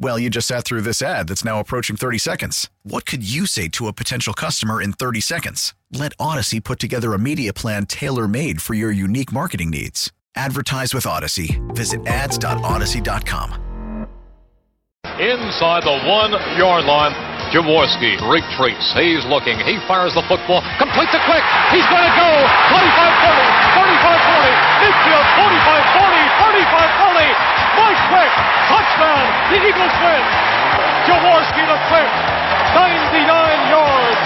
Well, you just sat through this ad that's now approaching 30 seconds. What could you say to a potential customer in 30 seconds? Let Audacy put together a media plan tailor made for your unique marketing needs. Advertise with Audacy. Visit ads.audacy.com. Inside the one yard line, Jaworski retreats. He's looking. He fires the football. Complete to Quick. He's going to go. 25 40, 35 40, midfield 45 40, 35 40. Mike Quick, touchdown. The Eagles win. Jaworski to Quick, 99 yards.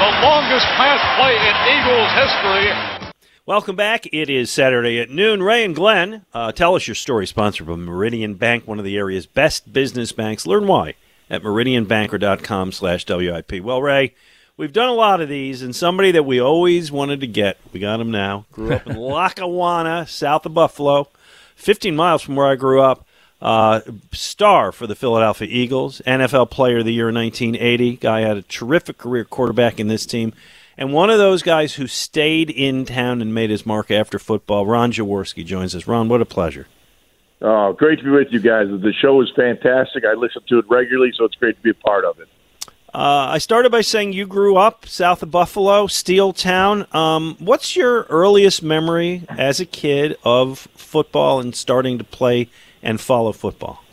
The longest pass play in Eagles history. Welcome back. It is Saturday at noon. Ray and Glenn, uh, tell us your story. Sponsored by Meridian Bank, one of the area's best business banks. Learn why at meridianbanker.com slash WIP. Well, Ray, we've done a lot of these, and somebody that we always wanted to get, we got him now. Grew up in Lackawanna, south of Buffalo, 15 miles from where I grew up. Uh, star for the Philadelphia Eagles, NFL Player of the Year in 1980. Guy had a terrific career quarterback in this team. And one of those guys who stayed in town and made his mark after football, Ron Jaworski, joins us. Ron, what a pleasure. Oh, great to be with you guys. The show is fantastic. I listen to it regularly, so it's great to be a part of it. Uh, I started by saying you grew up south of Buffalo, Steel Town. Um, what's your earliest memory as a kid of football and starting to play and follow football?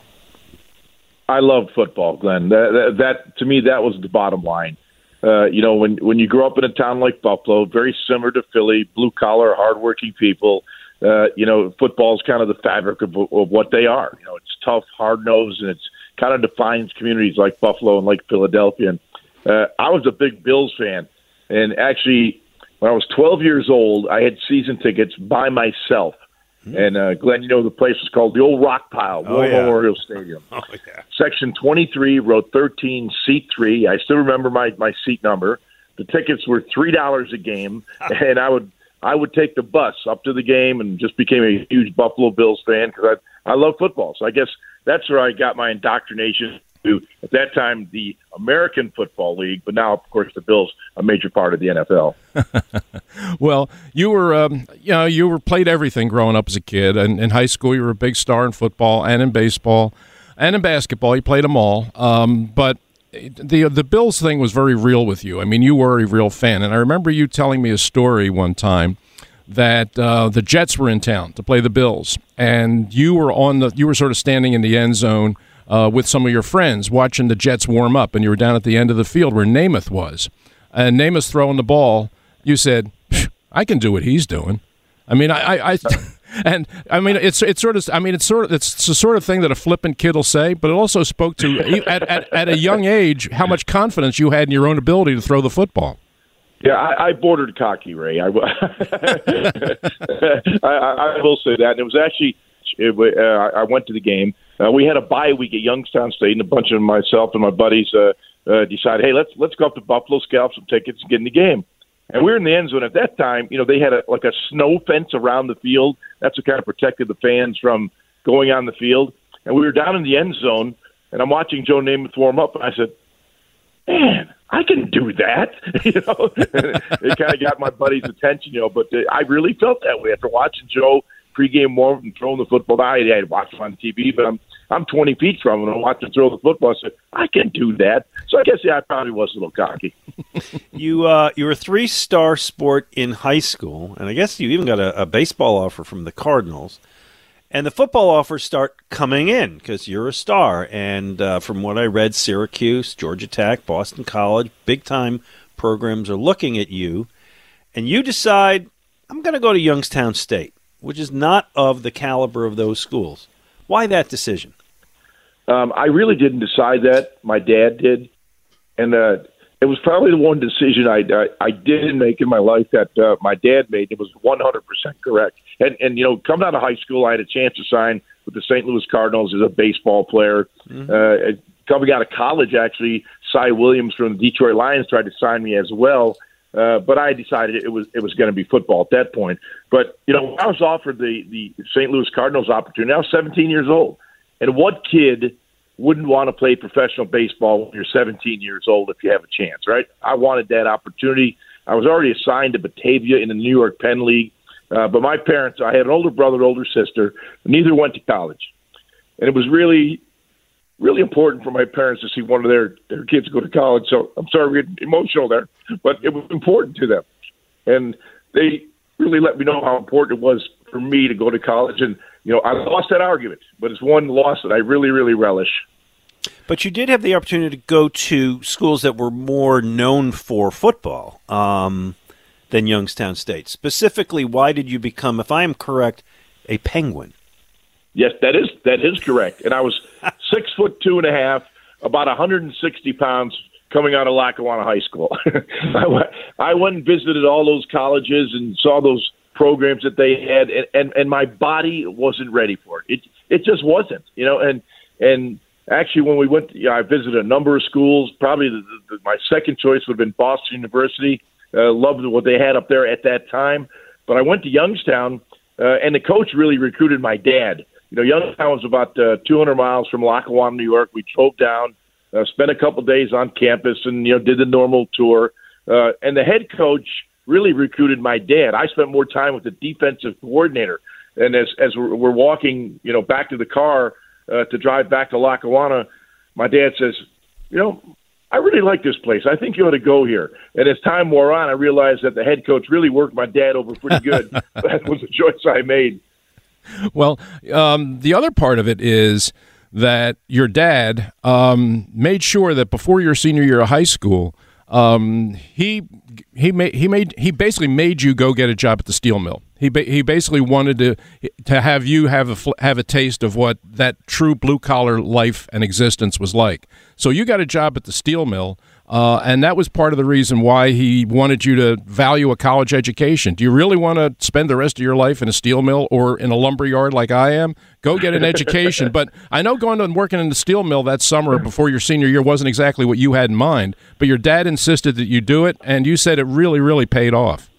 I love football, Glenn. That, that, that to me, that was the bottom line. Uh, you know, when when you grow up in a town like Buffalo, very similar to Philly, blue collar, hardworking people. Uh, you know, football is kind of the fabric of, of what they are. You know, it's tough, hard nosed, and it's kind of defines communities like Buffalo and like Philadelphia. And uh, I was a big Bills fan, and actually, when I was 12 years old, I had season tickets by myself. Mm-hmm. And uh, Glenn, you know the place was called the Old Rock Pile, Oh, yeah. Memorial Stadium. Oh, yeah. Section 23, row 13, seat three. I still remember my, my seat number. The tickets were three dollars a game, and I would I would take the bus up to the game and just became a huge Buffalo Bills fan because I I love football. So I guess that's where I got my indoctrination to at that time the American Football League, but now of course the Bills a major part of the NFL. Well, you were, um, you know, you were played everything growing up as a kid, and in high school you were a big star in football and in baseball and in basketball. You played them all, um, but the the Bills thing was very real with you. I mean, you were a real fan, and I remember you telling me a story one time that uh, the Jets were in town to play the Bills, and you were on the you were sort of standing in the end zone. Uh, with some of your friends watching the Jets warm up, and you were down at the end of the field where Namath was, and Namath throwing the ball. You said, I can do what he's doing. I mean, I, I, I and I mean, it's it's sort of, I mean, it's sort of, it's the sort of thing that a flippant kid will say, but it also spoke to at, at, at a young age how much confidence you had in your own ability to throw the football. Yeah, I, I bordered cocky, Ray. I, I, I will say that. And it was actually, it, uh, I went to the game. Uh, we had a bye week at Youngstown State, and a bunch of myself and my buddies uh, uh, decided, hey, let's let's go up to Buffalo, scalp some tickets, and get in the game. And we were in the end zone at that time. You know, they had a, like a snow fence around the field. That's what kind of protected the fans from going on the field. And we were down in the end zone, and I'm watching Joe Namath warm up, and I said, man, I can do that. you know, it kind of got my buddy's attention, you know. But uh, I really felt that way after watching Joe pregame warm up and throwing the football. I I had watched him on TV, but I'm I'm 20 feet from him and I watched him throw the football. I said, I can do that. So I guess yeah, I probably was a little cocky. You uh, you were a three star sport in high school, and I guess you even got a, a baseball offer from the Cardinals. And the football offers start coming in because you're a star. And uh, from what I read, Syracuse, Georgia Tech, Boston College, big time programs are looking at you. And you decide, I'm going to go to Youngstown State, which is not of the caliber of those schools. Why that decision? Um, I really didn't decide that. My dad did, and uh, it was probably the one decision I I, I didn't make in my life that uh, my dad made. It was 100 percent correct. And and you know, coming out of high school, I had a chance to sign with the St. Louis Cardinals as a baseball player. Mm-hmm. Uh, coming out of college, actually, Cy Williams from the Detroit Lions tried to sign me as well. Uh, but I decided it was it was going to be football at that point. But you know, I was offered the the St. Louis Cardinals opportunity. I was 17 years old, and what kid wouldn't want to play professional baseball when you're 17 years old if you have a chance, right? I wanted that opportunity. I was already assigned to Batavia in the New York Penn League, uh, but my parents, I had an older brother, older sister. Neither went to college, and it was really, really important for my parents to see one of their their kids go to college. So I'm sorry we get emotional there, but it was important to them, and they really let me know how important it was for me to go to college and you know, I lost that argument, but it's one loss that I really, really relish. But you did have the opportunity to go to schools that were more known for football um, than Youngstown State. Specifically, why did you become, if I am correct, a Penguin? Yes, that is that is correct. And I was six foot two and a half, about 160 pounds, coming out of Lackawanna High School. I, went, I went and visited all those colleges and saw those programs that they had, and, and and my body wasn't ready for it. It it just wasn't, you know. And and actually, when we went, you know, I visited a number of schools. Probably the, the, my second choice would have been Boston University. Uh, loved what they had up there at that time. But I went to Youngstown, uh, and the coach really recruited my dad. You know, Youngstown was about uh, 200 miles from Lackawanna, New York. We drove down, uh, spent a couple days on campus, and you know, did the normal tour. Uh, and the head coach really recruited my dad. I spent more time with the defensive coordinator. And as as we're, we're walking, you know, back to the car uh, to drive back to Lackawanna, my dad says, you know, I really like this place. I think you ought to go here. And as time wore on, I realized that the head coach really worked my dad over pretty good. that was a choice I made. Well, um, the other part of it is that your dad um, made sure that before your senior year of high school, um, he he made he made he basically made you go get a job at the steel mill. He ba- he basically wanted to to have you have a have a taste of what that true blue collar life and existence was like. So you got a job at the steel mill, uh, and that was part of the reason why he wanted you to value a college education. Do you really want to spend the rest of your life in a steel mill or in a lumber yard like I am? Go get an education. but I know going and working in the steel mill that summer before your senior year wasn't exactly what you had in mind. But your dad insisted that you do it, and you said it really, really paid off.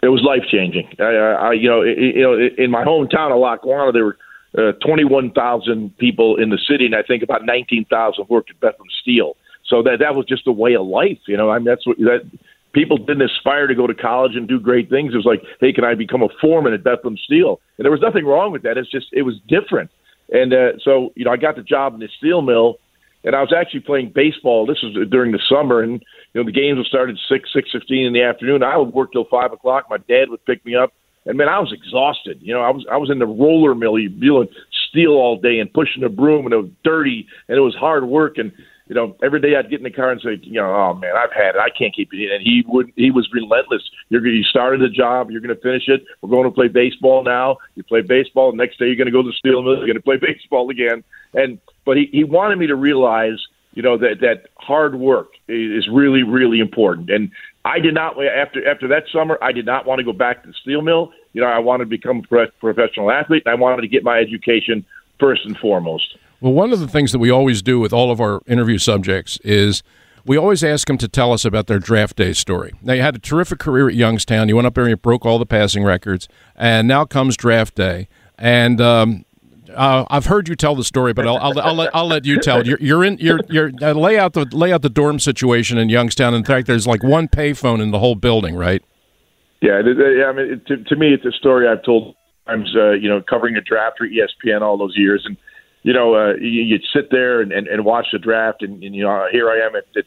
It was life changing. I, I, you know, it, you know, in my hometown of Lackawanna, there were uh, 21,000 people in the city, and I think about 19,000 worked at Bethlehem Steel. So that that was just a way of life, you know. I mean, that's what that people didn't aspire to go to college and do great things. It was like, hey, can I become a foreman at Bethlehem Steel? And there was nothing wrong with that. It's just it was different. And uh, so, you know, I got the job in the steel mill, and I was actually playing baseball. This was during the summer, and you know, the games would start at six, six fifteen in the afternoon. I would work till five o'clock. My dad would pick me up, and man, I was exhausted. You know, I was I was in the roller mill, you dealing steel all day and pushing a broom, and it was dirty, and it was hard work, and you know, every day I'd get in the car and say, you know, oh man, I've had it. I can't keep it. In. And he would, he was relentless. You're you started a job. You're going to finish it. We're going to play baseball now. You play baseball. The next day you're going to go to the steel mill. You're going to play baseball again. And but he he wanted me to realize, you know, that that hard work is really really important. And I did not after after that summer. I did not want to go back to the steel mill. You know, I wanted to become a professional athlete. And I wanted to get my education first and foremost. Well, one of the things that we always do with all of our interview subjects is we always ask them to tell us about their draft day story. Now, you had a terrific career at Youngstown. You went up there and you broke all the passing records, and now comes draft day. And um, uh, I've heard you tell the story, but I'll, I'll, I'll, let, I'll let you tell it. You're, you're in you're, you're uh, lay out the lay out the dorm situation in Youngstown. In fact, there's like one payphone in the whole building, right? Yeah, yeah. I mean, to, to me, it's a story I've told times. Uh, you know, covering a draft for ESPN all those years, and you know, uh, you, you'd sit there and, and, and watch the draft, and, and you know, here I am at, at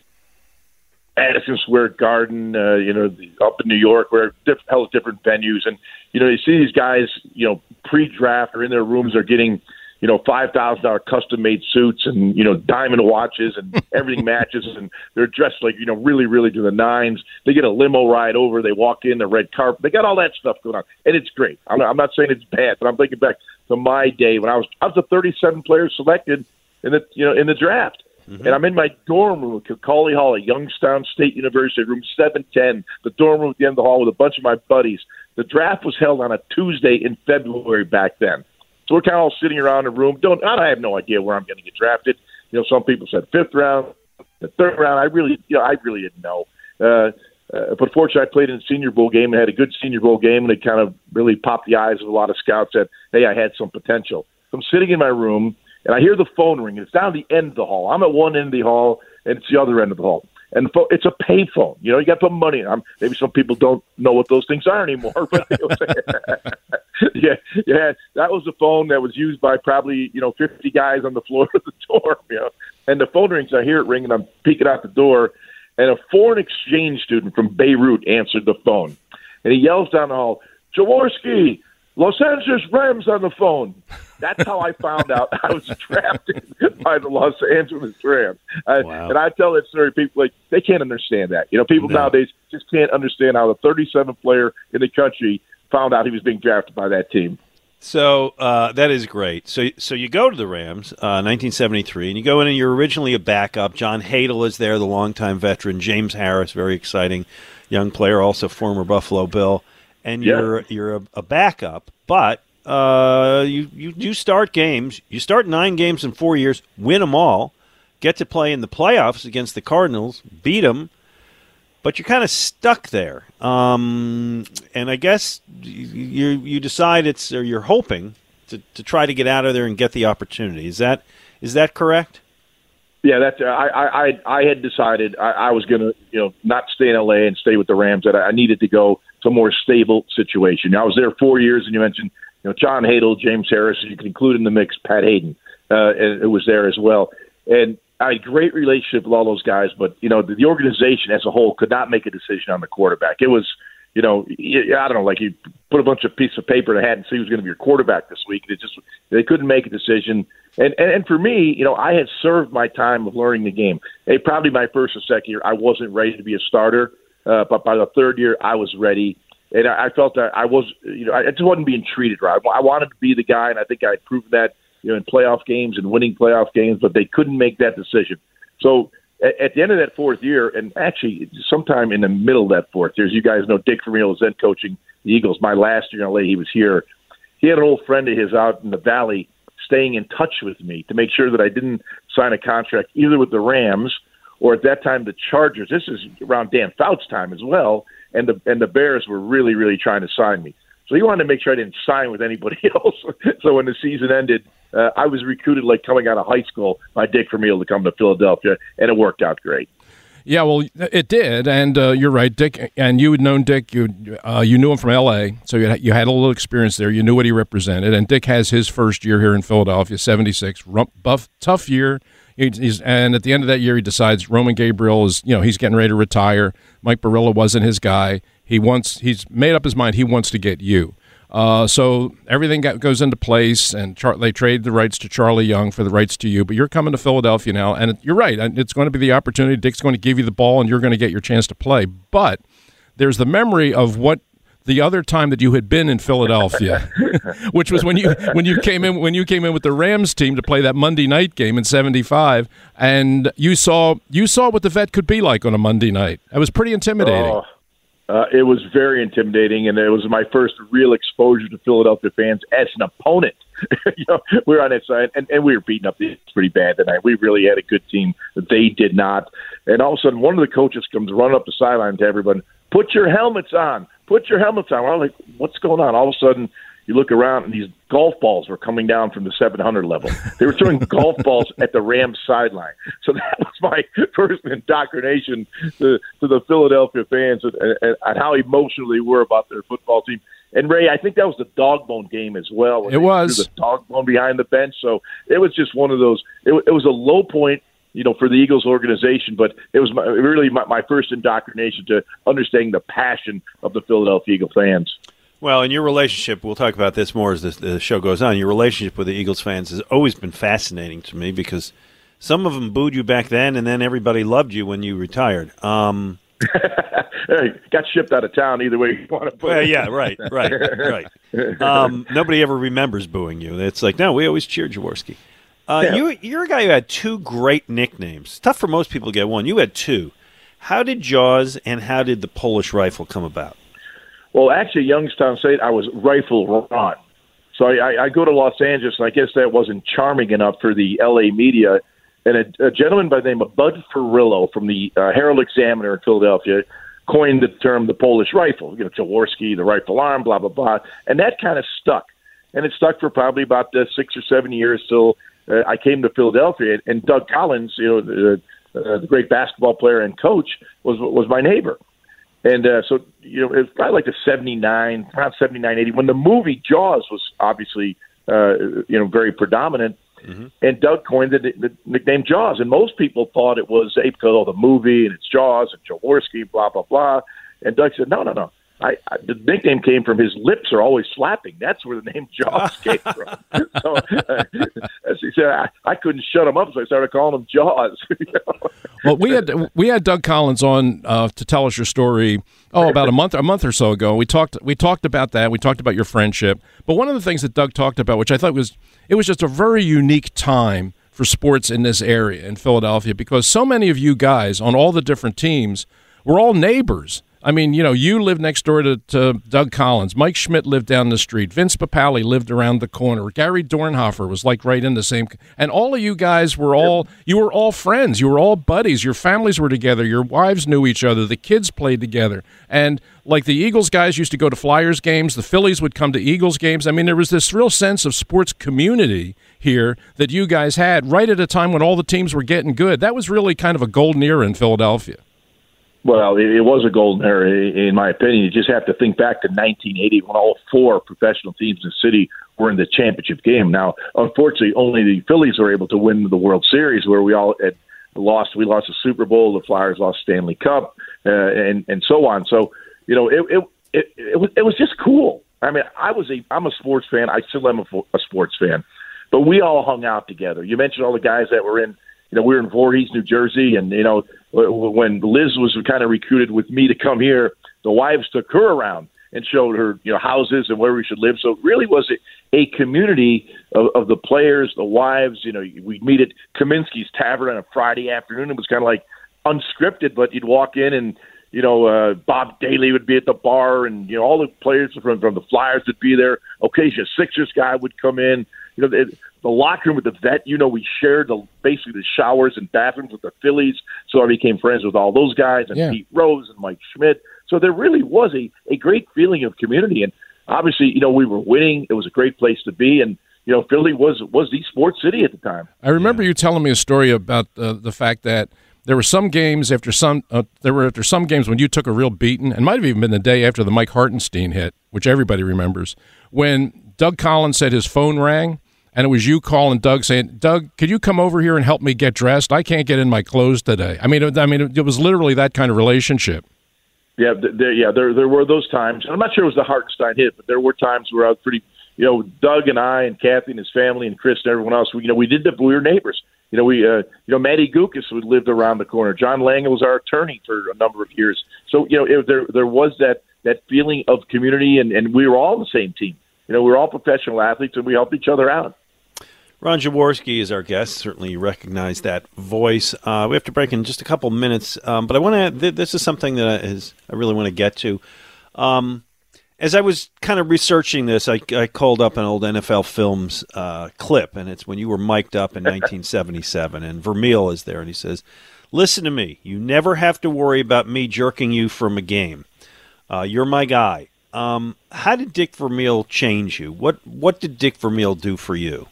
Madison Square Garden, uh, you know, up in New York, where diff- hell different venues, and you know, you see these guys, you know, pre-draft or in their rooms are getting, you know, five thousand dollar custom made suits and you know diamond watches and everything matches, and they're dressed like you know really really to the nines. They get a limo ride over, they walk in the red carpet, they got all that stuff going on, and it's great. I'm not, I'm not saying it's bad, but I'm thinking back to my day when I was I was the 37 players selected, in the you know in the draft. Mm-hmm. And I'm in my dorm room at Cauley Hall at Youngstown State University, room 710, the dorm room at the end of the hall with a bunch of my buddies. The draft was held on a Tuesday in February back then. So we're kind of all sitting around a room. Don't I have no idea where I'm going to get drafted. You know, some people said fifth round, the third round. I really, you know, I really didn't know. Uh, uh, but fortunately, I played in a Senior Bowl game and had a good Senior Bowl game, and it kind of really popped the eyes of a lot of scouts that hey, I had some potential. So I'm sitting in my room and I hear the phone ring. It's down the end of the hall. I'm at one end of the hall, and it's the other end of the hall. And the it's a pay phone. You know, you got to put money in. I'm, maybe some people don't know what those things are anymore. But yeah, yeah, that was the phone that was used by probably you know 50 guys on the floor of the dorm. You know, and the phone rings. I hear it ring, and I'm peeking out the door, and a foreign exchange student from Beirut answered the phone, and he yells down the hall, "Jaworski, Los Angeles Rams on the phone." That's how I found out I was drafted by the Los Angeles Rams. I, wow. And I tell that story, people like they can't understand that. You know, people no. nowadays just can't understand how the 37th player in the country found out he was being drafted by that team. So uh, that is great. So so you go to the Rams, uh, 1973, and you go in and you're originally a backup. John Hadl is there, the longtime veteran. James Harris, very exciting young player, also former Buffalo Bill. And yeah. you're you're a, a backup, but uh, you, you you start games. You start nine games in four years, win them all, get to play in the playoffs against the Cardinals, beat them, but you're kind of stuck there. Um, and I guess you you decide it's or you're hoping to, to try to get out of there and get the opportunity. Is that is that correct? Yeah, that's I I I had decided I, I was going to you know not stay in LA and stay with the Rams. That I needed to go to a more stable situation. I was there four years, and you mentioned you know, John Hadl, James Harris, you can include in the mix Pat Haden. uh, it was there as well. And a great relationship with all those guys, but you know, the, the organization as a whole could not make a decision on the quarterback. It was, you know, I don't know, like you put a bunch of piece of paper in a hat and say who's going to be your quarterback this week. It just they couldn't make a decision. And, and and for me, you know, I had served my time of learning the game. Hey, probably my first or second year, I wasn't ready to be a starter, uh, but by the third year, I was ready and I, I felt that I was, you know, I just wasn't being treated right. I wanted to be the guy, and I think I proved that, you know, in playoff games and winning playoff games, but they couldn't make that decision. So at, at the end of that fourth year, and actually sometime in the middle of that fourth year, as you guys know, Dick Vermeil was then coaching the Eagles. My last year in LA, he was here. He had an old friend of his out in the Valley staying in touch with me to make sure that I didn't sign a contract either with the Rams or at that time the Chargers. This is around Dan Fouts' time as well and the and the Bears were really really trying to sign me. So he wanted to make sure I didn't sign with anybody else. so when the season ended, uh, I was recruited like coming out of high school by Dick Vermeil to come to Philadelphia, and it worked out great. Yeah, well, it did, and uh, you're right, Dick. And you had known Dick. You uh, you knew him from L.A., so you had, you had a little experience there. You knew what he represented. And Dick has his first year here in Philadelphia, '76, buff, tough year. He's, and at the end of that year, he decides Roman Gabriel is, you know, he's getting ready to retire. Mike Boryla wasn't his guy. He wants, he's made up his mind. He wants to get you. Uh, so everything got, goes into place, and Char- they trade the rights to Charlie Young for the rights to you. But you're coming to Philadelphia now, and you're right. It's going to be the opportunity. Dick's going to give you the ball, and you're going to get your chance to play. But there's the memory of what the other time that you had been in Philadelphia, which was when you when you came in when you came in with the Rams team to play that Monday night game in '75, and you saw you saw what the vet could be like on a Monday night. It was pretty intimidating. Oh, uh, it was very intimidating, and it was my first real exposure to Philadelphia fans as an opponent. you know, we were on that side, and, and we were beating up the pretty bad that night. We really had a good team. They did not. And all of a sudden, one of the coaches comes running up the sideline to everyone, "Put your helmets on! put your helmets on. I'm like, what's going on? All of a sudden, you look around and these golf balls were coming down from the 700 level. They were throwing golf balls at the Rams sideline. So that was my first indoctrination to, to the Philadelphia fans and, and, and how emotional they were about their football team. And Ray, I think that was the dog bone game as well. It was the dog bone behind the bench. So it was just one of those. It, it was a low point you know, for the Eagles organization. But it was my, really my, my first indoctrination to understanding the passion of the Philadelphia Eagle fans. Well, in your relationship, we'll talk about this more as the, the show goes on. Your relationship with the Eagles fans has always been fascinating to me because some of them booed you back then, and then everybody loved you when you retired. Um, got shipped out of town either way you want to put well, it. Yeah, right, right, right. Um, nobody ever remembers booing you. It's like, no, we always cheered Jaworski. Uh, Yeah. You you're a guy who had two great nicknames. Tough for most people to get one. You had two. How did Jaws and how did the Polish rifle come about? Well, actually, Youngstown State, I was Rifle Ron. So I, I, go to Los Angeles, and I guess that wasn't charming enough for the LA media. And a, a gentleman by the name of Bud Furillo from the uh, Herald Examiner in Philadelphia coined the term the Polish rifle. You know, Jaworski, the rifle arm, blah blah blah, and that kind of stuck. And it stuck for probably about uh, six or seven years till uh, I came to Philadelphia. And Doug Collins, you know, the, uh, the great basketball player and coach, was was my neighbor. And uh, so, you know, it was probably like the 79, around 79, 80, when the movie Jaws was obviously, uh, you know, very predominant. And Doug coined the, the nickname Jaws. And most people thought it was a because of the movie and it's Jaws and Jaworski, blah, blah, blah. And Doug said, no, no, no. I, I, the nickname came from his lips are always slapping. That's where the name Jaws came from. so, uh, as he said, I, I couldn't shut him up, so I started calling him Jaws. you know? Well, we had we had Doug Collins on uh, to tell us your story. Oh, about a month a month or so ago. We talked we talked about that. We talked about your friendship. But one of the things that Doug talked about, which I thought was it was just a very unique time for sports in this area in Philadelphia, because so many of you guys on all the different teams were all neighbors. I mean, you know, you lived next door to, to Doug Collins. Mike Schmidt lived down the street. Vince Papale lived around the corner. Gary Dornhoefer was like right in the same. And all of you guys were all you were all friends. You were all buddies. Your families were together. Your wives knew each other. The kids played together. And like the Eagles guys used to go to Flyers games. The Phillies would come to Eagles games. I mean, there was this real sense of sports community here that you guys had right at a time when all the teams were getting good. That was really kind of a golden era in Philadelphia. Well, it, it was a golden era, in my opinion. You just have to think back to 1980 when all four professional teams in the city were in the championship game. Now, unfortunately, only the Phillies were able to win the World Series, where we all had lost. We lost the Super Bowl, the Flyers lost Stanley Cup, uh, and and so on. So, you know, it it it, it was it was just cool. I mean, I was a I'm a sports fan. I still am a, a sports fan, but we all hung out together. You mentioned all the guys that were in. You know, we were in Voorhees, New Jersey, and you know when Liz was kind of recruited with me to come here, the wives took her around and showed her you know houses and where we should live. So it really was a, a community of, of the players, the wives. You know, we'd meet at Kaminsky's Tavern on a Friday afternoon. It was kind of like unscripted, but you'd walk in and you know uh, Bob Dailey would be at the bar, and you know all the players from from the Flyers would be there. Occasionally, a Sixers guy would come in. You know, it, the locker room with the vet, you know, we shared the basically the showers and bathrooms with the Phillies. So I became friends with all those guys and Yeah. Pete Rose and Mike Schmidt. So there really was a, a great feeling of community. And obviously, you know, we were winning. It was a great place to be. And, you know, Philly was was the sports city at the time. I remember you telling me a story about uh, the fact that there were some games after some uh, there were after some games when you took a real beating, and might have even been the day after the Mike Hartenstine hit, which everybody remembers, when Doug Collins said his phone rang. And it was you calling Doug saying, "Doug, could you come over here and help me get dressed? I can't get in my clothes today." I mean, it, I mean, it was literally that kind of relationship. Yeah, there, yeah, there there were those times. I'm not sure it was the Hartenstine hit, but there were times where I was pretty. You know, Doug and I and Kathy and his family and Chris and everyone else. We, you know, we did the. We were neighbors. You know, we, uh, you know, Matty Guokas who lived around the corner. John Lang was our attorney for a number of years. So, you know, it, there there was that that feeling of community, and and we were all the same team. You know, we were all professional athletes, and we helped each other out. Ron Jaworski is our guest. Certainly, you recognize that voice. Uh, we have to break in just a couple minutes, um, but I want to. Th- this is something that I, is, I really want to get to. Um, as I was kind of researching this, I, I called up an old NFL Films uh, clip, and it's when you were mic'd up in 1977, and Vermeil is there, and he says, "Listen to me. You never have to worry about me jerking you from a game. Uh, you're my guy." Um, how did Dick Vermeil change you? What What did Dick Vermeil do for you?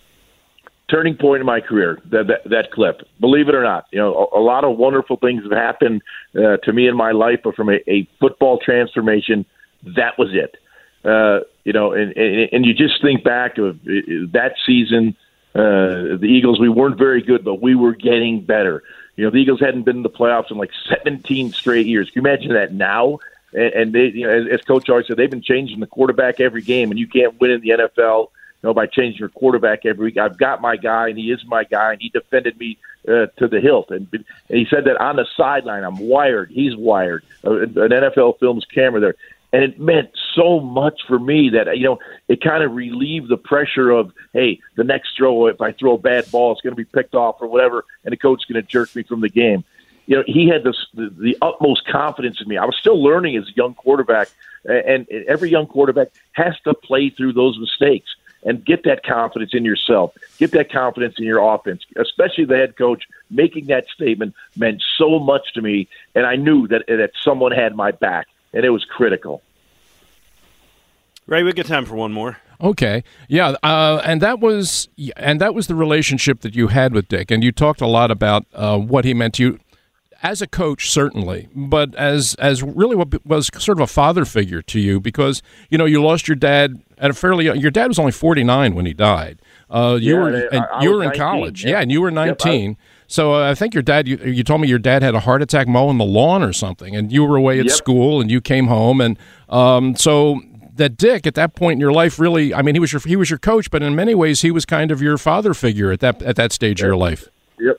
Turning point in my career. That that, that clip, believe it or not, you know, a, a lot of wonderful things have happened uh, to me in my life, but from a, a football transformation, that was it. Uh, you know, and, and and you just think back of uh, that season. Uh, the Eagles, we weren't very good, but we were getting better. You know, the Eagles hadn't been in the playoffs in like 17 straight years. Can you imagine that now? And, and they, you know, as, as Coach always said, they've been changing the quarterback every game, and you can't win in the NFL know, by changing your quarterback every week. I've got my guy, and he is my guy, and he defended me uh, to the hilt. And, and he said that on the sideline, I'm wired. He's wired. Uh, an NFL Films camera there. and it meant so much for me that you know it kind of relieved the pressure of hey, the next throw if I throw a bad ball, it's going to be picked off or whatever, and the coach's going to jerk me from the game. You know, he had this, the, the utmost confidence in me. I was still learning as a young quarterback, and, and every young quarterback has to play through those mistakes and get that confidence in yourself, get that confidence in your offense, especially the head coach making that statement meant so much to me, and I knew that that someone had my back, and it was critical. Ray, we got time for one more. Okay, yeah, uh, and that was and that was the relationship that you had with Dick, and you talked a lot about uh, what he meant to you as a coach, certainly, but as as really what was sort of a father figure to you, because you know you lost your dad at a fairly young. Your dad was only forty nine when he died. Uh, you Yeah, were I- and I you were in 19, college, yeah. yeah, and you were Yep, I- nineteen. so uh, I think your dad. You, you told me your dad had a heart attack mowing the lawn or something, and you were away at Yep. school, and you came home, and um, so that Dick at that point in your life really. I mean, he was your he was your coach, but in many ways he was kind of your father figure at that at that stage of your life. Yep,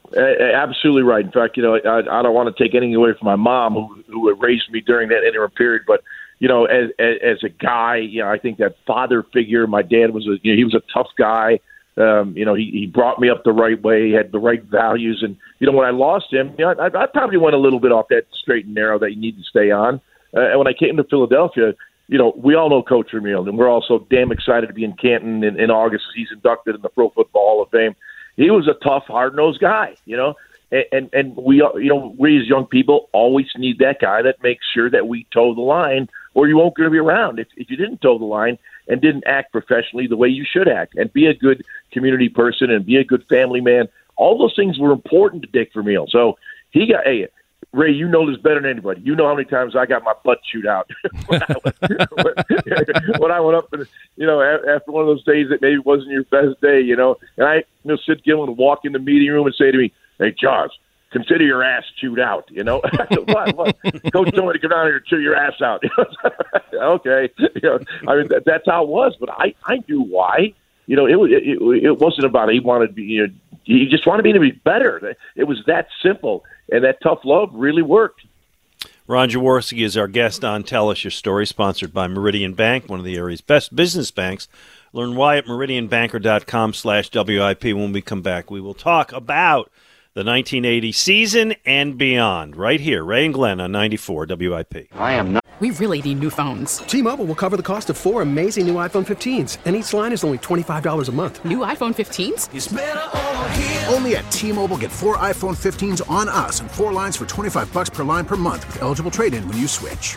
absolutely right. In fact, you know, I, I don't want to take anything away from my mom, who, who raised me during that interim period. But you know, as, as as a guy, you know, I think that father figure. My dad was a you know, he was a tough guy. Um, you know, he, he brought me up the right way. He had the right values, and you know, when I lost him, you know, I, I probably went a little bit off that straight and narrow that you need to stay on. Uh, and when I came to Philadelphia, you know, we all know Coach Vermeil, and we're also damn excited to be in Canton in, in August. As he's inducted in the Pro Football Hall of Fame. He was a tough, hard nosed guy, you know, and, and and we, you know, we as young people always need that guy that makes sure that we toe the line, or you won't going to be around. If if you didn't toe the line and didn't act professionally the way you should act, and be a good community person and be a good family man, all those things were important to Dick Vermeil. So he got hey. Ray, you know this better than anybody. You know how many times I got my butt chewed out when, I went, when I went up, and you know, after one of those days that maybe wasn't your best day, you know. And I, you know, Sid Gillman would walk in the meeting room and say to me, "Hey, Charles, consider your ass chewed out." You know, what, what? Coach told me to come down here and chew your ass out. okay, you know, I mean that, that's how it was. But I, I knew why. You know, it was it, it, wasn't about he wanted to be. You know, he just wanted me to be better. It was that simple, and that tough love really worked. Ron Jaworski is our guest on Tell Us Your Story, sponsored by Meridian Bank, one of the area's best business banks. Learn why at meridianbanker.com slash WIP. When we come back, we will talk about the 1980 season and beyond right here. Ray and Glenn on 94 WIP. I am not. We really need new phones. T-Mobile will cover the cost of four amazing new iPhone 15s, and each line is only $25 a month. New iPhone 15s? Only at T-Mobile get four iPhone 15s on us and four lines for 25 bucks per line per month with eligible trade-in when you switch.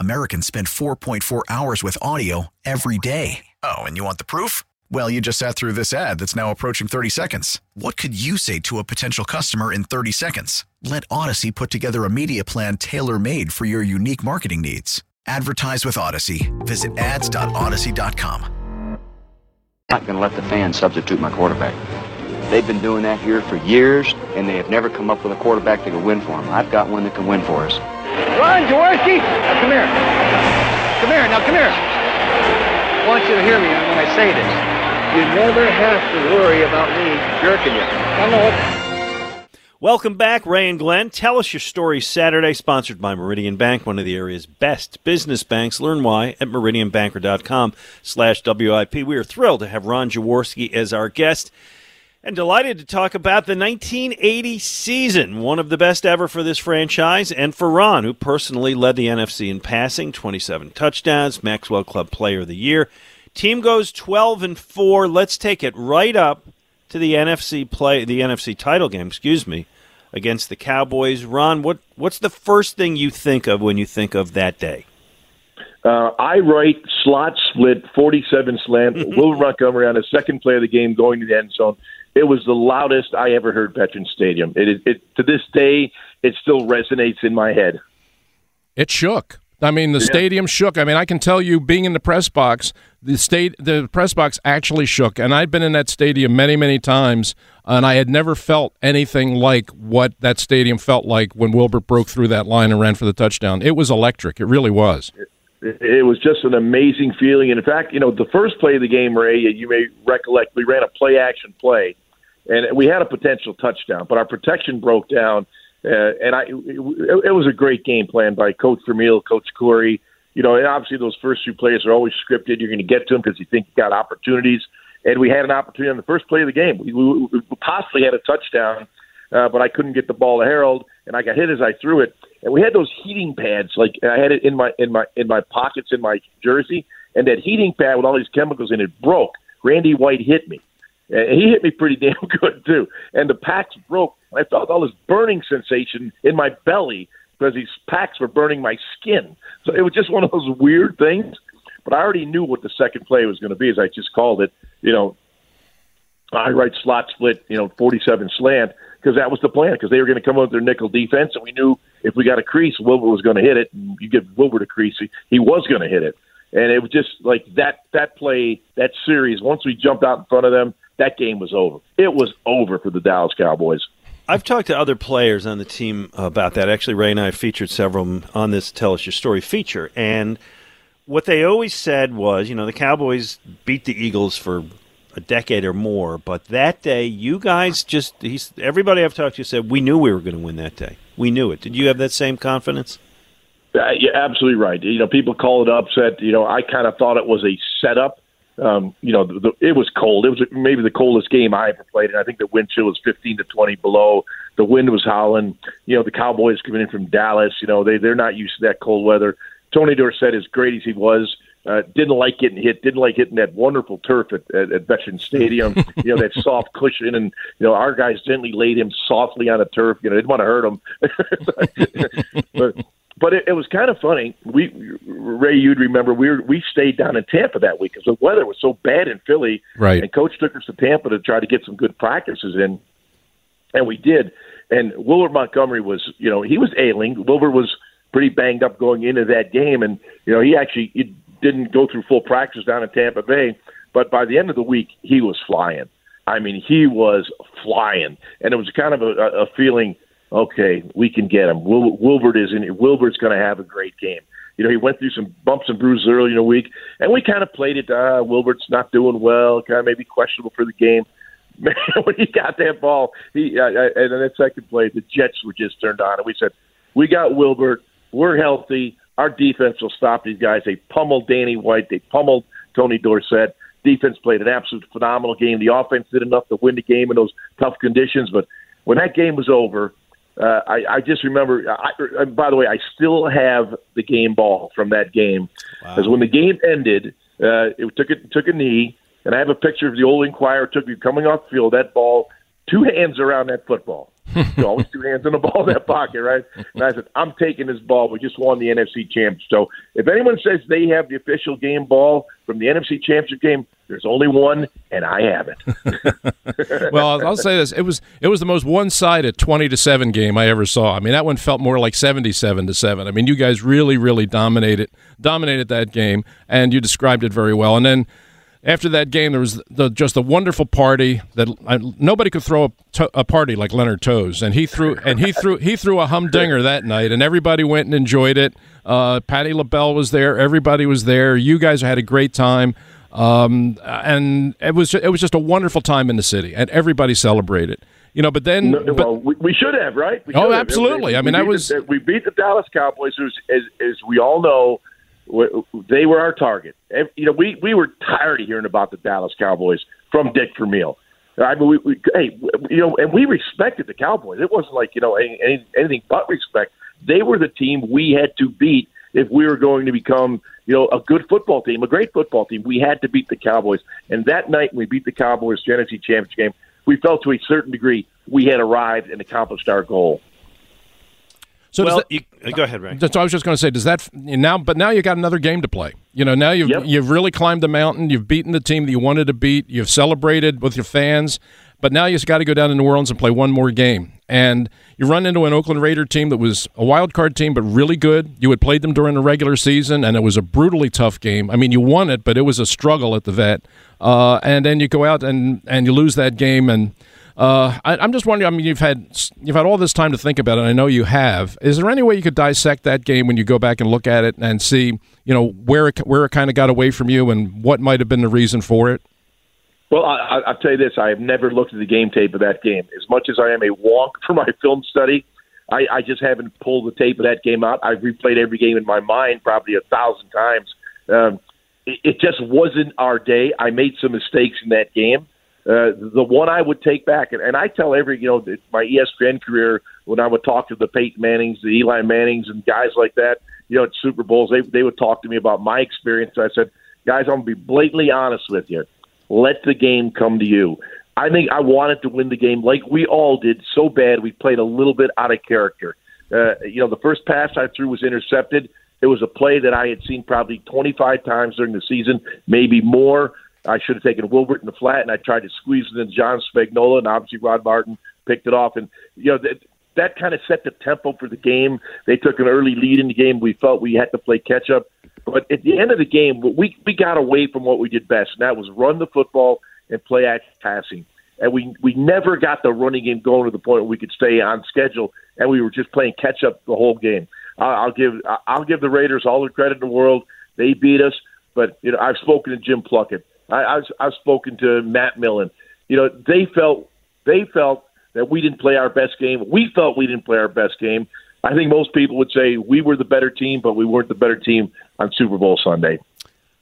Americans spend 4.4 hours with audio every day. Oh, and you want the proof? Well, you just sat through this ad that's now approaching 30 seconds. What could you say to a potential customer in 30 seconds? Let Audacy put together a media plan tailor made for your unique marketing needs. Advertise with Audacy. Visit ads.audacy.com. not going to let the fans substitute my quarterback. They've been doing that here for years, and they have never come up with a quarterback that can win for them. I've got one that can win for us. Ron Jaworski! Now, come here. Come here, now come here. I want you to hear me when I say this. You never have to worry about me jerking you. I know. Welcome back, Ray and Glenn. Tell us your story Saturday, sponsored by Meridian Bank, one of the area's best business banks. Learn why at meridianbanker.com slash WIP. We are thrilled to have Ron Jaworski as our guest and delighted to talk about the 1980 season, one of the best ever for this franchise, and for Ron, who personally led the NFC in passing, 27 touchdowns, Maxwell Club Player of the Year, Team goes 12 and 4. Let's take it right up to the NFC play the NFC title game, excuse me, against the Cowboys. Ron, what what's the first thing you think of when you think of that day? Uh, I write slot split, 47 slant, Will Montgomery on the second play of the game going to the end zone. It was the loudest I ever heard Veterans Stadium. It, it, to this day, it still resonates in my head. It shook. I mean, the yeah. stadium shook. I mean, I can tell you, being in the press box, the state, the press box actually shook, and I'd been in that stadium many, many times, and I had never felt anything like what that stadium felt like when Wilbert broke through that line and ran for the touchdown. It was electric. It really was. It, was just an amazing feeling. And in fact, you know, the first play of the game, Ray, you may recollect, we ran a play action play, and we had a potential touchdown, but our protection broke down. Uh, and I, it, it was a great game plan by Coach Vermeil, Coach Coury. You know, and obviously those first few plays are always scripted. You're going to get to them because you think you've got opportunities. And we had an opportunity on the first play of the game. We, we, we possibly had a touchdown, uh, but I couldn't get the ball to Harold, and I got hit as I threw it and we had those heating pads. Like I had it in my in my in my pockets in my jersey, and that heating pad with all these chemicals in it broke. Randy White hit me. And he hit me pretty damn good too. And the packs broke. I felt all this burning sensation in my belly because these packs were burning my skin. So it was just one of those weird things. But I already knew what the second play was going to be, as I just called it. You know, I write slot split, you know, 47 slant because that was the plan because they were going to come with their nickel defense, and we knew if we got a crease, Wilbur was going to hit it. And you give Wilbur a crease, he, he was going to hit it. And it was just like that that play, that series. Once we jumped out in front of them, that game was over. It was over for the Dallas Cowboys. I've talked to other players on the team about that. Actually, Ray and I featured several on this "Tell Us Your Story" feature, and what they always said was, you know, the Cowboys beat the Eagles for a decade or more, but that day, you guys just he's everybody I've talked to said we knew we were going to win that day. We knew it. Did you have that same confidence? Uh, you're absolutely right. You know, people call it upset. You know, I kind of thought it was a setup. Um, you know, the, the, it was cold. It was maybe the coldest game I ever played, and I think the wind chill was 15 to 20 below. The wind was howling. You know, the Cowboys coming in from Dallas. You know, they they're not used to that cold weather. Tony Dorsett, as great as he was, uh, didn't like getting hit. Didn't like hitting that wonderful turf at, at, at Veterans Stadium. you know that soft cushion, and you know our guys gently laid him softly on the turf. You know, they didn't want to hurt him. but but it, it was kind of funny. We Ray, you'd remember we were, we stayed down in Tampa that week because the weather was so bad in Philly. Right. And Coach took us to Tampa to try to get some good practices in, and we did. And Wilbert Montgomery was, you know, he was ailing. Wilbur was pretty banged up going into that game, and you know he actually he didn't go through full practice down in Tampa Bay, but by the end of the week, he was flying. I mean, he was flying, and it was kind of a, a feeling. Okay, we can get him. Wil- Wilbert is in. Wilbert's going to have a great game. You know, he went through some bumps and bruises early in the week, and we kind of played it. Uh, Wilbert's not doing well, kind of maybe questionable for the game. Man, when he got that ball, he uh, and then that second play, the Jets were just turned on, and we said, "We got Wilbert. We're healthy our defense will stop these guys. They pummeled Danny White. They pummeled Tony Dorsett. Defense played an absolute phenomenal game. The offense did enough to win the game in those tough conditions. But when that game was over, uh, I, I just remember. I, by the way, I still have the game ball from that game because wow. when the game ended, uh, it took it took a knee, and I have a picture of the old Inquirer took me coming off the field. That ball, two hands around that football you always two hands on the ball in that pocket, right? And I said, I'm taking this ball. We just won the NFC championship. So if anyone says they have the official game ball from the NFC championship game, there's only one, and I have it. well, I'll say this: it was it was the most one-sided twenty to seven game I ever saw. I mean, that one felt more like seventy-seven to seven. I mean, you guys really, really dominated dominated that game, and you described it very well. And then after that game, there was the, just a wonderful party that I, nobody could throw a, to, a, party like Leonard Tose, and he threw and he threw he threw a humdinger that night, and everybody went and enjoyed it. Uh, Patti LaBelle was there, everybody was there. You guys had a great time, um, and it was it was just a wonderful time in the city, and everybody celebrated. You know, but then no, well, we, we, should have, right? We oh, absolutely. Have. I mean, I was the, we beat the Dallas Cowboys, as, as we all know they were our target. You know, we we were tired of hearing about the Dallas Cowboys from Dick Vermeil. I mean, we, we hey, you know, and we respected the Cowboys. It wasn't like you know any, anything but respect. They were the team we had to beat if we were going to become, you know, a good football team, a great football team. We had to beat the Cowboys. And that night, when we beat the Cowboys, NFC Championship game, we felt to a certain degree we had arrived and accomplished our goal. So well, that, you, uh, go ahead, Ray. That's what I was just going to say. Does that now? But now you got another game to play. You know, now you've Yep. you've really climbed the mountain. You've beaten the team that you wanted to beat. You've celebrated with your fans. But now you've got to go down to New Orleans and play one more game. And you run into an Oakland Raider team that was a wild card team, but really good. You had played them during the regular season, and it was a brutally tough game. I mean, you won it, but it was a struggle at the vet. Uh, and then you go out and, and you lose that game. And uh, I, I'm just wondering. I mean, you've had you've had all this time to think about it. I know you have. Is there any way you could dissect that game when you go back and look at it and see, you know, where it, where it kind of got away from you and what might have been the reason for it? Well, I, I'll tell you this: I have never looked at the game tape of that game. As much as I am a wonk for my film study, I, I just haven't pulled the tape of that game out. I've replayed every game in my mind probably a thousand times. Um, it, it just wasn't our day. I made some mistakes in that game. Uh, the one I would take back, and, and I tell every, you know, my ESPN career when I would talk to the Peyton Mannings, the Eli Mannings, and guys like that, you know, at Super Bowls, they they would talk to me about my experience. I said, guys, I'm gonna be blatantly honest with you. Let the game come to you. I think I wanted to win the game like we all did so bad. We played a little bit out of character. Uh, you know, the first pass I threw was intercepted. It was a play that I had seen probably 25 times during the season, maybe more. I should have taken Wilbert in the flat, and I tried to squeeze it in John Spagnola, and obviously Rod Martin picked it off. And you know that that kind of set the tempo for the game. They took an early lead in the game. We felt we had to play catch up, but at the end of the game, we we got away from what we did best, and that was run the football and play action passing. And we we never got the running game going to the point where we could stay on schedule, and we were just playing catch up the whole game. I'll give I'll give the Raiders all the credit in the world. They beat us, but you know I've spoken to Jim Plunkett. I, I've I've spoken to Matt Millen. You know they felt they felt that we didn't play our best game. We felt we didn't play our best game. I think most people would say we were the better team, but we weren't the better team on Super Bowl Sunday.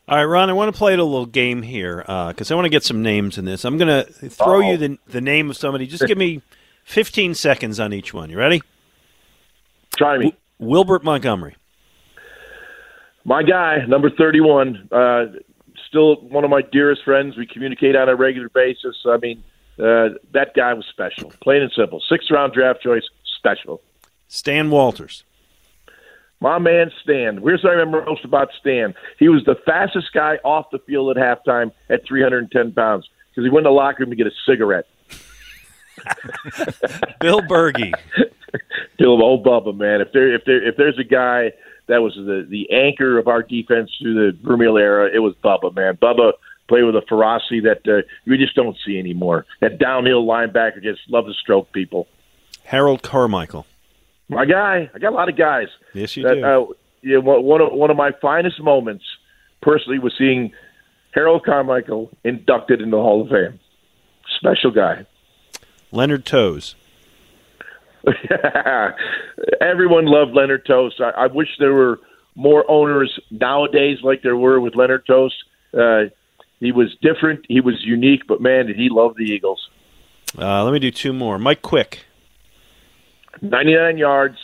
All right, Ron, I want to play a little game here because I want to get some names in this. I'm going to throw you the, the name of somebody. Just give me 15 seconds on each one. You ready? Try me. Wilbert Montgomery. My guy, number 31, uh, still one of my dearest friends. We communicate on a regular basis. I mean, uh, that guy was special, plain and simple. Sixth round draft choice, special. Stan Walters. My man Stan. Here's what I remember most about Stan. He was the fastest guy off the field at halftime at 310 pounds because he went to the locker room to get a cigarette. Bill Bergey. Bill, oh Bubba, man. If there, if there, if there's a guy that was the the anchor of our defense through the Vermeil era, it was Bubba, man. Bubba played with a ferocity that uh, we just don't see anymore. That downhill linebacker just loved to stroke people. Harold Carmichael. My guy, I got a lot of guys. Yes, you that, do. Uh, yeah, one one of, one of my finest moments, personally, was seeing Harold Carmichael inducted into the Hall of Fame. Special guy. Leonard Tose. Everyone loved Leonard Tose. I, I wish there were more owners nowadays like there were with Leonard Tose. Uh, he was different. He was unique, but man, did he love the Eagles. Uh, let me do two more. Mike Quick. 99 yards,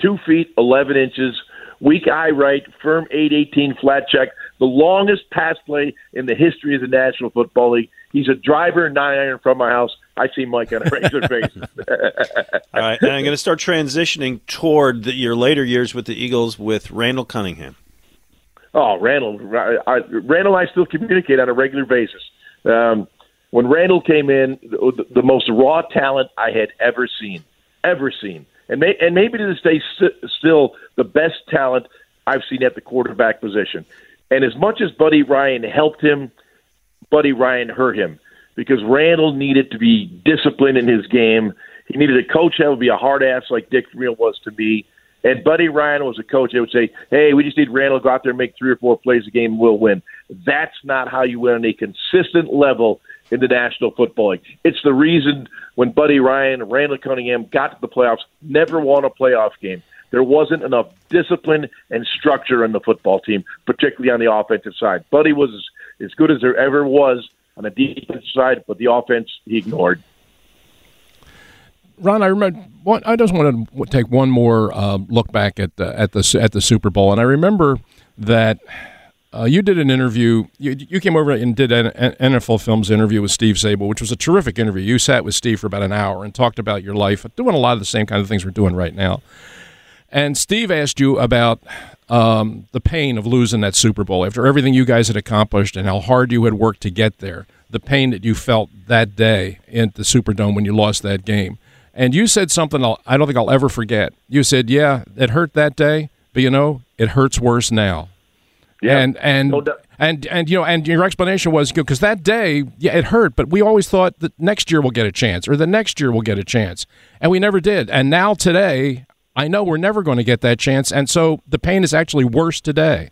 two feet, 11 inches, weak eye right, firm 818 flat check, the longest pass play in the history of the National Football League. He's a driver, nine iron from my house. I see Mike on a regular basis. All right, and I'm going to start transitioning toward the, your later years with the Eagles with Randall Cunningham. Oh, Randall, I, Randall, and I still communicate on a regular basis. Um, when Randall came in, the, the most raw talent I had ever seen, ever seen, and may, and maybe to this day, st- still the best talent I've seen at the quarterback position. And as much as Buddy Ryan helped him, Buddy Ryan hurt him because Randall needed to be disciplined in his game. He needed a coach that would be a hard ass like Dick Vermeil was to me. And Buddy Ryan was a coach that would say, "Hey, we just need Randall to go out there and make three or four plays a game, and we'll win." That's not how you win on a consistent level in the National Football League. It's the reason when Buddy Ryan and Randall Cunningham got to the playoffs, never won a playoff game. There wasn't enough discipline and structure in the football team, particularly on the offensive side. Buddy was as, good as there ever was on the defensive side, but the offense he ignored. Ron, I remember. I just want to take one more uh, look back at the, at the at the Super Bowl, and I remember that uh, you did an interview. You, you came over and did an, an NFL Films interview with Steve Sabol, which was a terrific interview. You sat with Steve for about an hour and talked about your life, doing a lot of the same kind of things we're doing right now. And Steve asked you about um, the pain of losing that Super Bowl after everything you guys had accomplished and how hard you had worked to get there. The pain that you felt that day in the Superdome when you lost that game. And you said something I'll, I don't think I'll ever forget. You said, "Yeah, it hurt that day, but you know, it hurts worse now." Yeah, and and no and and you know, and your explanation was because that day, yeah, it hurt, but we always thought that next year we'll get a chance, or the next year we'll get a chance, and we never did. And now today, I know we're never going to get that chance, and so the pain is actually worse today.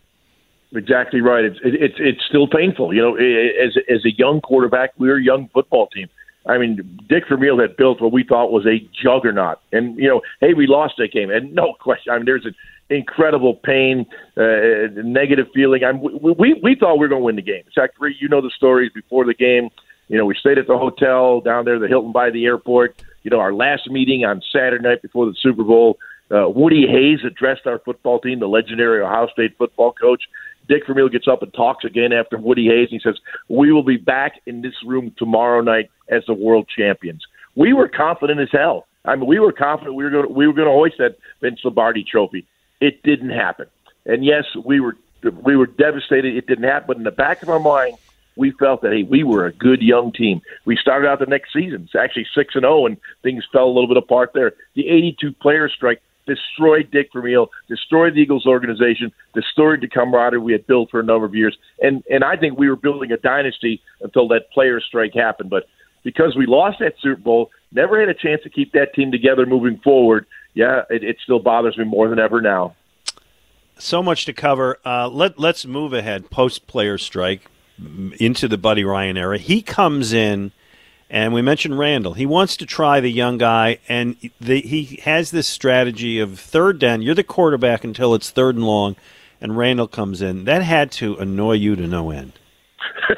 Exactly right. It's it, it's it's still painful. You know, as as a young quarterback, we were a young football team. I mean, Dick Vermeil had built what we thought was a juggernaut, and you know, hey, we lost that game, and no question. I mean, there's an incredible pain, uh, negative feeling. I'm we we, we thought we were going to win the game. Fact, you know the stories before the game. You know, we stayed at the hotel down there, the Hilton by the airport. You know, our last meeting on Saturday night before the Super Bowl. Uh, Woody Hayes addressed our football team, the legendary Ohio State football coach. Dick Vermeil gets up and talks again after Woody Hayes. And he says, "We will be back in this room tomorrow night as the world champions." We were confident as hell. I mean, we were confident we were going to, we were going to hoist that Vince Lombardi trophy. It didn't happen, and yes, we were we were devastated. It didn't happen, but in the back of our mind, we felt that hey, we were a good young team. We started out the next season, it's actually six and zero, and things fell a little bit apart there. The eighty-two player strike destroyed Dick Vermeil, destroyed the Eagles organization, destroyed the camaraderie we had built for a number of years. And and I think we were building a dynasty until that player strike happened. But because we lost that Super Bowl, never had a chance to keep that team together moving forward. Yeah, it, it still bothers me more than ever now. So much to cover. Uh, let let's move ahead. Post player strike into the Buddy Ryan era. He comes in and we mentioned Randall. He wants to try the young guy, and the, he has this strategy of third down. You're the quarterback until it's third and long, and Randall comes in. That had to annoy you to no end.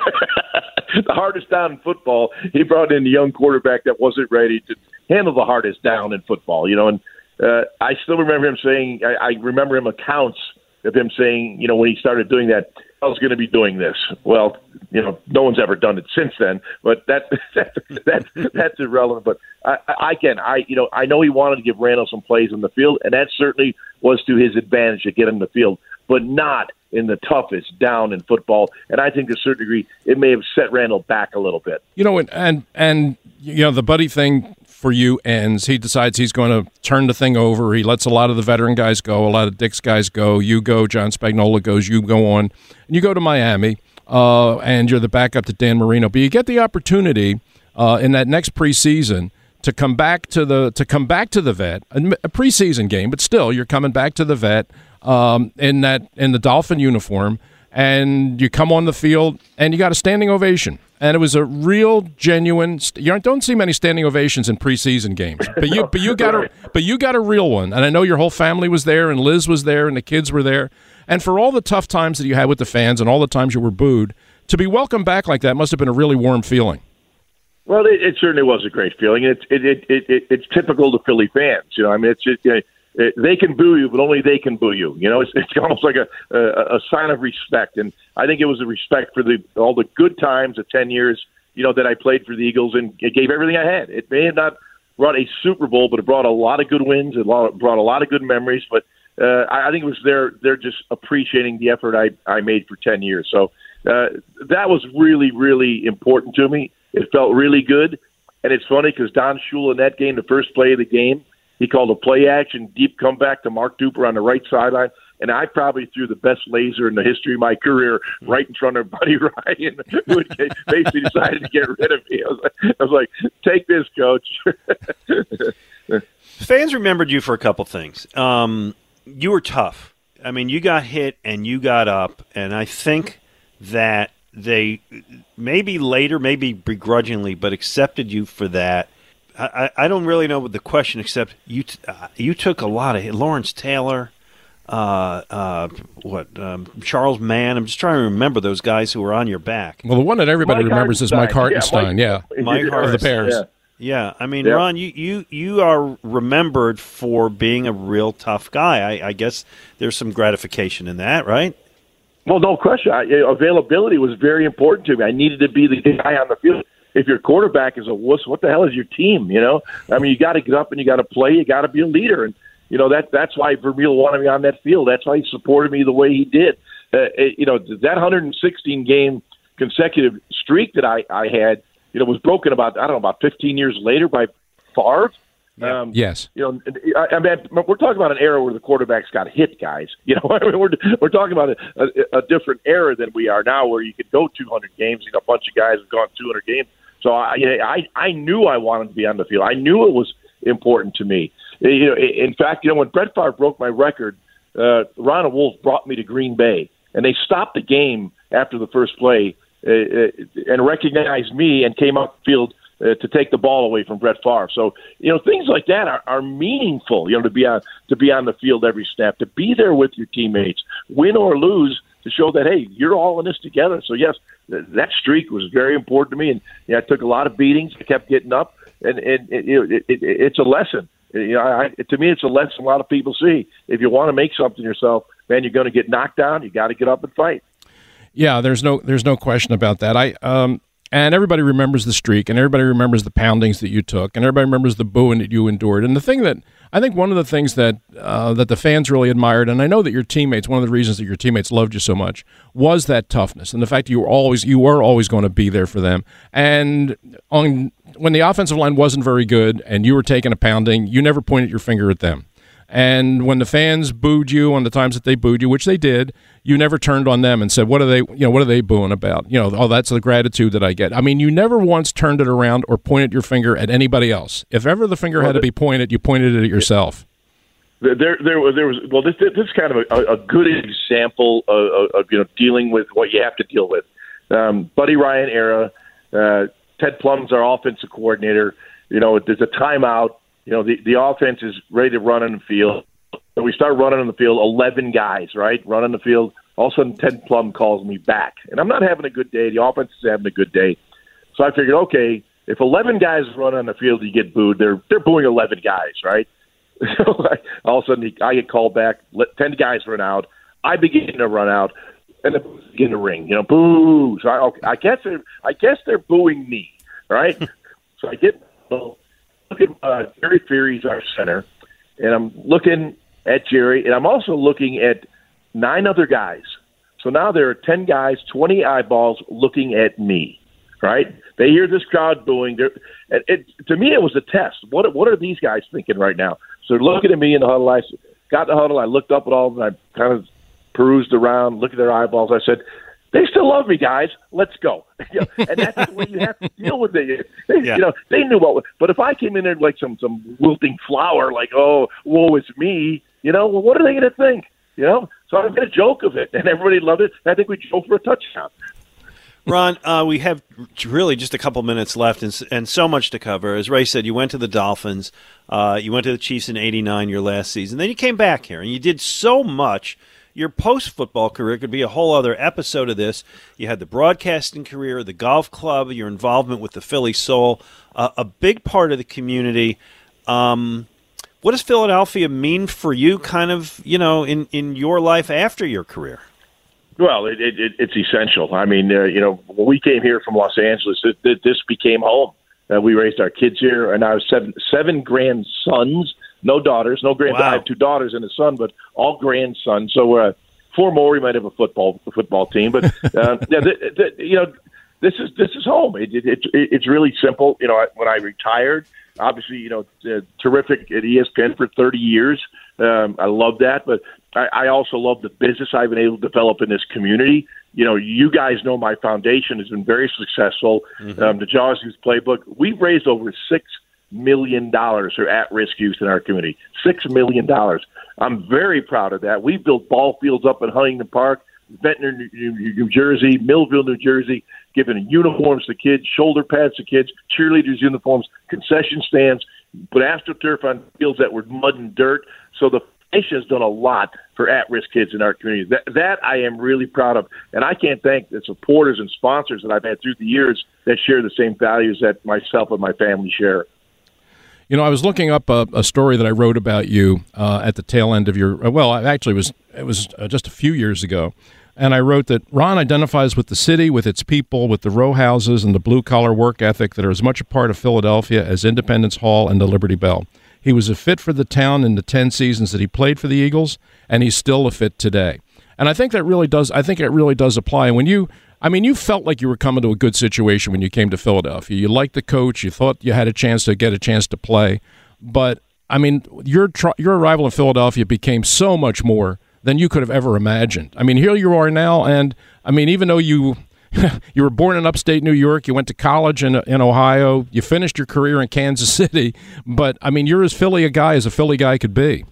the hardest down in football, he brought in a young quarterback that wasn't ready to handle the hardest down in football. You know, and uh, I still remember him saying, I, I remember him accounts of him saying, you know, when he started doing that, I going to be doing this. Well, you know, no one's ever done it since then, but that, that, that that's irrelevant. But I, I again, I you know, I know he wanted to give Randall some plays in the field, and that certainly was to his advantage to get him in the field, but not in the toughest down in football. And I think to a certain degree, it may have set Randall back a little bit. You know, and and, and you know the buddy thing for you ends. He decides he's going to turn the thing over. He lets a lot of the veteran guys go, a lot of Dick's guys go. You go, John Spagnola goes, you go on, and you go to Miami, uh, and you're the backup to Dan Marino. But you get the opportunity uh, in that next preseason to come back to the to come back to the vet, a preseason game, but still you're coming back to the vet um, in that in the Dolphin uniform, and you come on the field and you got a standing ovation and it was a real genuine. You don't see many standing ovations in preseason games, but you but you got a but you got a real one, and I know your whole family was there, and Liz was there, and the kids were there, and for all the tough times that you had with the fans, and all the times you were booed, to be welcomed back like that must have been a really warm feeling. Well, it, it certainly was a great feeling. It's it, it, it, it, it's typical to Philly fans. You know, I mean, it's just. You know, they can boo you, but only they can boo you. You know, it's, it's almost like a, a a sign of respect, and I think it was a respect for the all the good times of ten years. You know that I played for the Eagles and it gave everything I had. It may have not brought a Super Bowl, but it brought a lot of good wins. It brought a lot of good memories. But uh, I think it was they're they're just appreciating the effort I I made for ten years. So uh, that was really really important to me. It felt really good, and it's funny because Don Shula in that game, the first play of the game he called a play action deep comeback to Mark Duper on the right sideline. And I probably threw the best laser in the history of my career right in front of Buddy Ryan, who basically decided to get rid of me. I was like, I was like take this, coach. Fans remembered you for a couple things. Um, you were tough. I mean, you got hit and you got up, and I think that they maybe later, maybe begrudgingly, but accepted you for that I, I don't really know what the question except you t- uh, you took a lot of Lawrence Taylor, uh, uh, what um, Charles Mann. I'm just trying to remember those guys who were on your back. Well, the one that everybody Mike remembers is Mike Hartenstine. Yeah, Mike, Mike of the Bears. Yeah. Yeah, I mean, Yeah. Ron, you, you you are remembered for being a real tough guy. I, I guess there's some gratification in that, right? Well, no question. I, availability was very important to me. I needed to be the guy on the field. If your quarterback is a wuss, what the hell is your team? You know, I mean, you got to get up and you got to play. You got to be a leader, and you know that that's why Vermeil wanted me on that field. That's why he supported me the way he did. Uh, it, you know, that 116 game consecutive streak that I I had, you know, was broken about I don't know about 15 years later by Favre. Um, Yes. you know, I, I mean, we're talking about an era where the quarterbacks got hit, guys. You know, I mean, we're we're talking about a, a, a different era than we are now, where you could go 200 games. You know, a bunch of guys have gone 200 games. So I, I, I knew I wanted to be on the field. I knew it was important to me. You know, in fact, you know, when Brett Favre broke my record, uh, Ronald Wolf brought me to Green Bay, and they stopped the game after the first play uh, uh, and recognized me and came up the field uh, to take the ball away from Brett Favre. So you know things like that are, are meaningful. You know to be on to be on the field every snap, to be there with your teammates, win or lose, to show that hey, you're all in this together. So yes, th- that streak was very important to me, and yeah, I took a lot of beatings. I kept getting up, and and it, you know, it, it, it's a lesson. You know, I, to me, it's a lesson a lot of people see. If you want to make something yourself, man, you're going to get knocked down. You got to get up and fight. Yeah, there's no there's no question about that. I um and everybody remembers the streak and everybody remembers the poundings that you took and everybody remembers the booing that you endured. And the thing that I think one of the things that uh, that the fans really admired, and I know that your teammates, one of the reasons that your teammates loved you so much, was that toughness and the fact that you were always you were always going to be there for them. And on when the offensive line wasn't very good and you were taking a pounding, you never pointed your finger at them. And when the fans booed you on the times that they booed you, which they did, you never turned on them and said, "What are they? You know, what are they booing about? You know, oh, that's the gratitude that I get." I mean, you never once turned it around or pointed your finger at anybody else. If ever the finger had to be pointed, you pointed it at yourself. There, there was, there was. Well, this, this is kind of a, a good example of, of, of you know dealing with what you have to deal with. Um, Buddy Ryan era. Uh, Ted Plumb's our offensive coordinator. You know, there's a timeout. You know, the the offense is ready to run on the field. And we start running on the field, eleven guys, right, running the field. All of a sudden, Ted Plumb calls me back, and I'm not having a good day. The offense is having a good day, so I figured, okay, if eleven guys run on the field, you get booed. They're they're booing eleven guys, right? So I, all of a sudden, I get called back. Let, Ten guys run out. I begin to run out, and the boos begin to ring. You know, boo. So I, okay, I guess they're I guess they're booing me, right? so I get well, look at uh, Jerry Feary's our center, and I'm looking at Jerry, and I'm also looking at nine other guys. So now there are ten guys, twenty eyeballs looking at me. Right? They hear this crowd booing. It, it, to me, it was a test. What what are these guys thinking right now? So they're looking at me in the huddle. I got the huddle. I looked up at all of them. I kind of perused around, looked at their eyeballs. I said, "They still love me, guys. Let's go." You know, and that's the way you have to deal with it. They, Yeah. You know, they knew what. But if I came in there like some some wilting flower, like, "Oh, woe is me," you know, well, what are they going to think? You know, so I made a joke of it, and everybody loved it. And I think we drove for a touchdown. Ron, uh, we have really just a couple minutes left and, and so much to cover. As Ray said, you went to the Dolphins, uh, you went to the Chiefs in '89, your last season. Then you came back here, and you did so much. Your post football career could be a whole other episode of this. You had the broadcasting career, the golf club, your involvement with the Philly Soul, uh, a big part of the community. Um, what does Philadelphia mean for you, kind of, you know, in, in your life after your career? Well, it, it, it, it's essential. I mean, uh, you know, when we came here from Los Angeles, it, it, this became home. Uh, we raised our kids here, and I have seven seven grandsons, no daughters, no grand. Wow. I have two daughters and a son, but all grandsons. So uh, four more. We might have a football a football team, but uh, yeah, th- th- you know, this is this is home. It, it, it, it's really simple. You know, I- when I retired, obviously, you know, uh, terrific at ESPN for 30 years. Um, I love that, but I, I also love the business I've been able to develop in this community. You know, you guys know my foundation has been very successful. Um, the Jaws Youth Playbook, we've raised over six million dollars for at-risk youth in our community. Six million dollars. I'm very proud of that. We built ball fields up in Huntington Park, Ventnor, New, Jersey, Millville, New Jersey, giving uniforms to kids, shoulder pads to kids, cheerleaders uniforms, concession stands, put astroturf on fields that were mud and dirt. So the foundation has done a lot for at-risk kids in our community. That, that I am really proud of, and I can't thank the supporters and sponsors that I've had through the years that share the same values that myself and my family share. You know, I was looking up a, a story that I wrote about you uh, at the tail end of your. Uh, well, actually, it was it was uh, just a few years ago, and I wrote that Ron identifies with the city, with its people, with the row houses and the blue collar work ethic that are as much a part of Philadelphia as Independence Hall and the Liberty Bell. He was a fit for the town in the 10 seasons that he played for the Eagles, and he's still a fit today. And I think that really does I think it really does apply. When you I mean, you felt like you were coming to a good situation when you came to Philadelphia. You liked the coach, you thought you had a chance to get a chance to play, but I mean, your your arrival in Philadelphia became so much more than you could have ever imagined. I mean, here you are now, and I mean, even though you you were born in upstate New York. You went to college in, in Ohio. You finished your career in Kansas City. But, I mean, you're as Philly a guy as a Philly guy could be.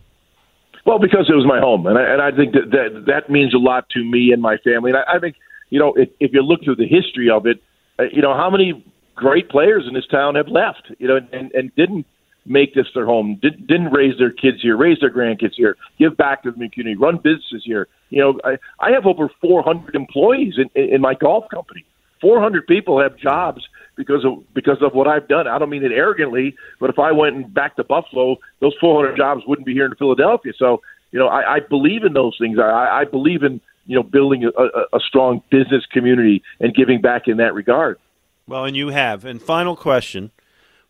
Well, because it was my home. And I, and I think that, that that means a lot to me and my family. And I, I think, you know, if, if you look through the history of it, uh, you know, how many great players in this town have left, you know, and, and didn't make this their home, did, didn't raise their kids here, raise their grandkids here, give back to the community, run businesses here. You know, I, I have over 400 employees in, in my golf company. 400 people have jobs because of because of what I've done. I don't mean it arrogantly, but if I went back to Buffalo, those 400 jobs wouldn't be here in Philadelphia. So, you know, I, I believe in those things. I, I believe in you know building a, a, strong business community and giving back in that regard. Well, and you have. And final question: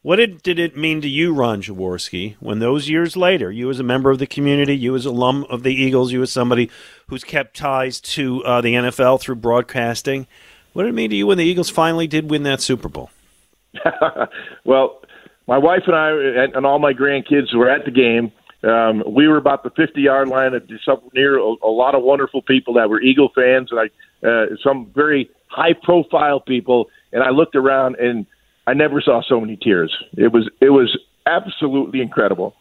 what did, did it mean to you, Ron Jaworski, when those years later, you as a member of the community, you as alum of the Eagles, you as somebody who's kept ties to uh, the NFL through broadcasting, what did it mean to you when the Eagles finally did win that Super Bowl? well, my wife and I and, and all my grandkids were at the game. Um, we were about the 50 yard line of near a, a lot of wonderful people that were Eagle fans, and I, uh, some very high profile people. And I looked around and I never saw so many tears. It was it was absolutely incredible.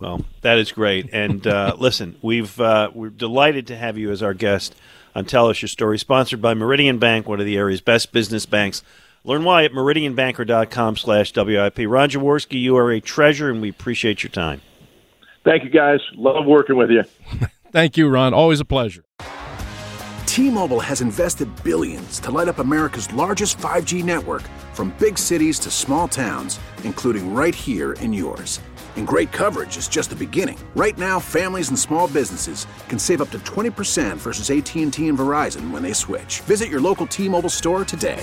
Well, that is great. And uh, listen, we've uh, we're delighted to have you as our guest on Tell Us Your Story, sponsored by Meridian Bank, one of the area's best business banks. Learn why at meridianbanker.com slash WIP. Ron Jaworski, you are a treasure, and we appreciate your time. Thank you, guys. Love working with you. Thank you, Ron. Always a pleasure. T-Mobile has invested billions to light up America's largest 5G network from big cities to small towns, including right here in yours. And great coverage is just the beginning. Right now, families and small businesses can save up to 20% versus AT&T and Verizon when they switch. Visit your local T-Mobile store today.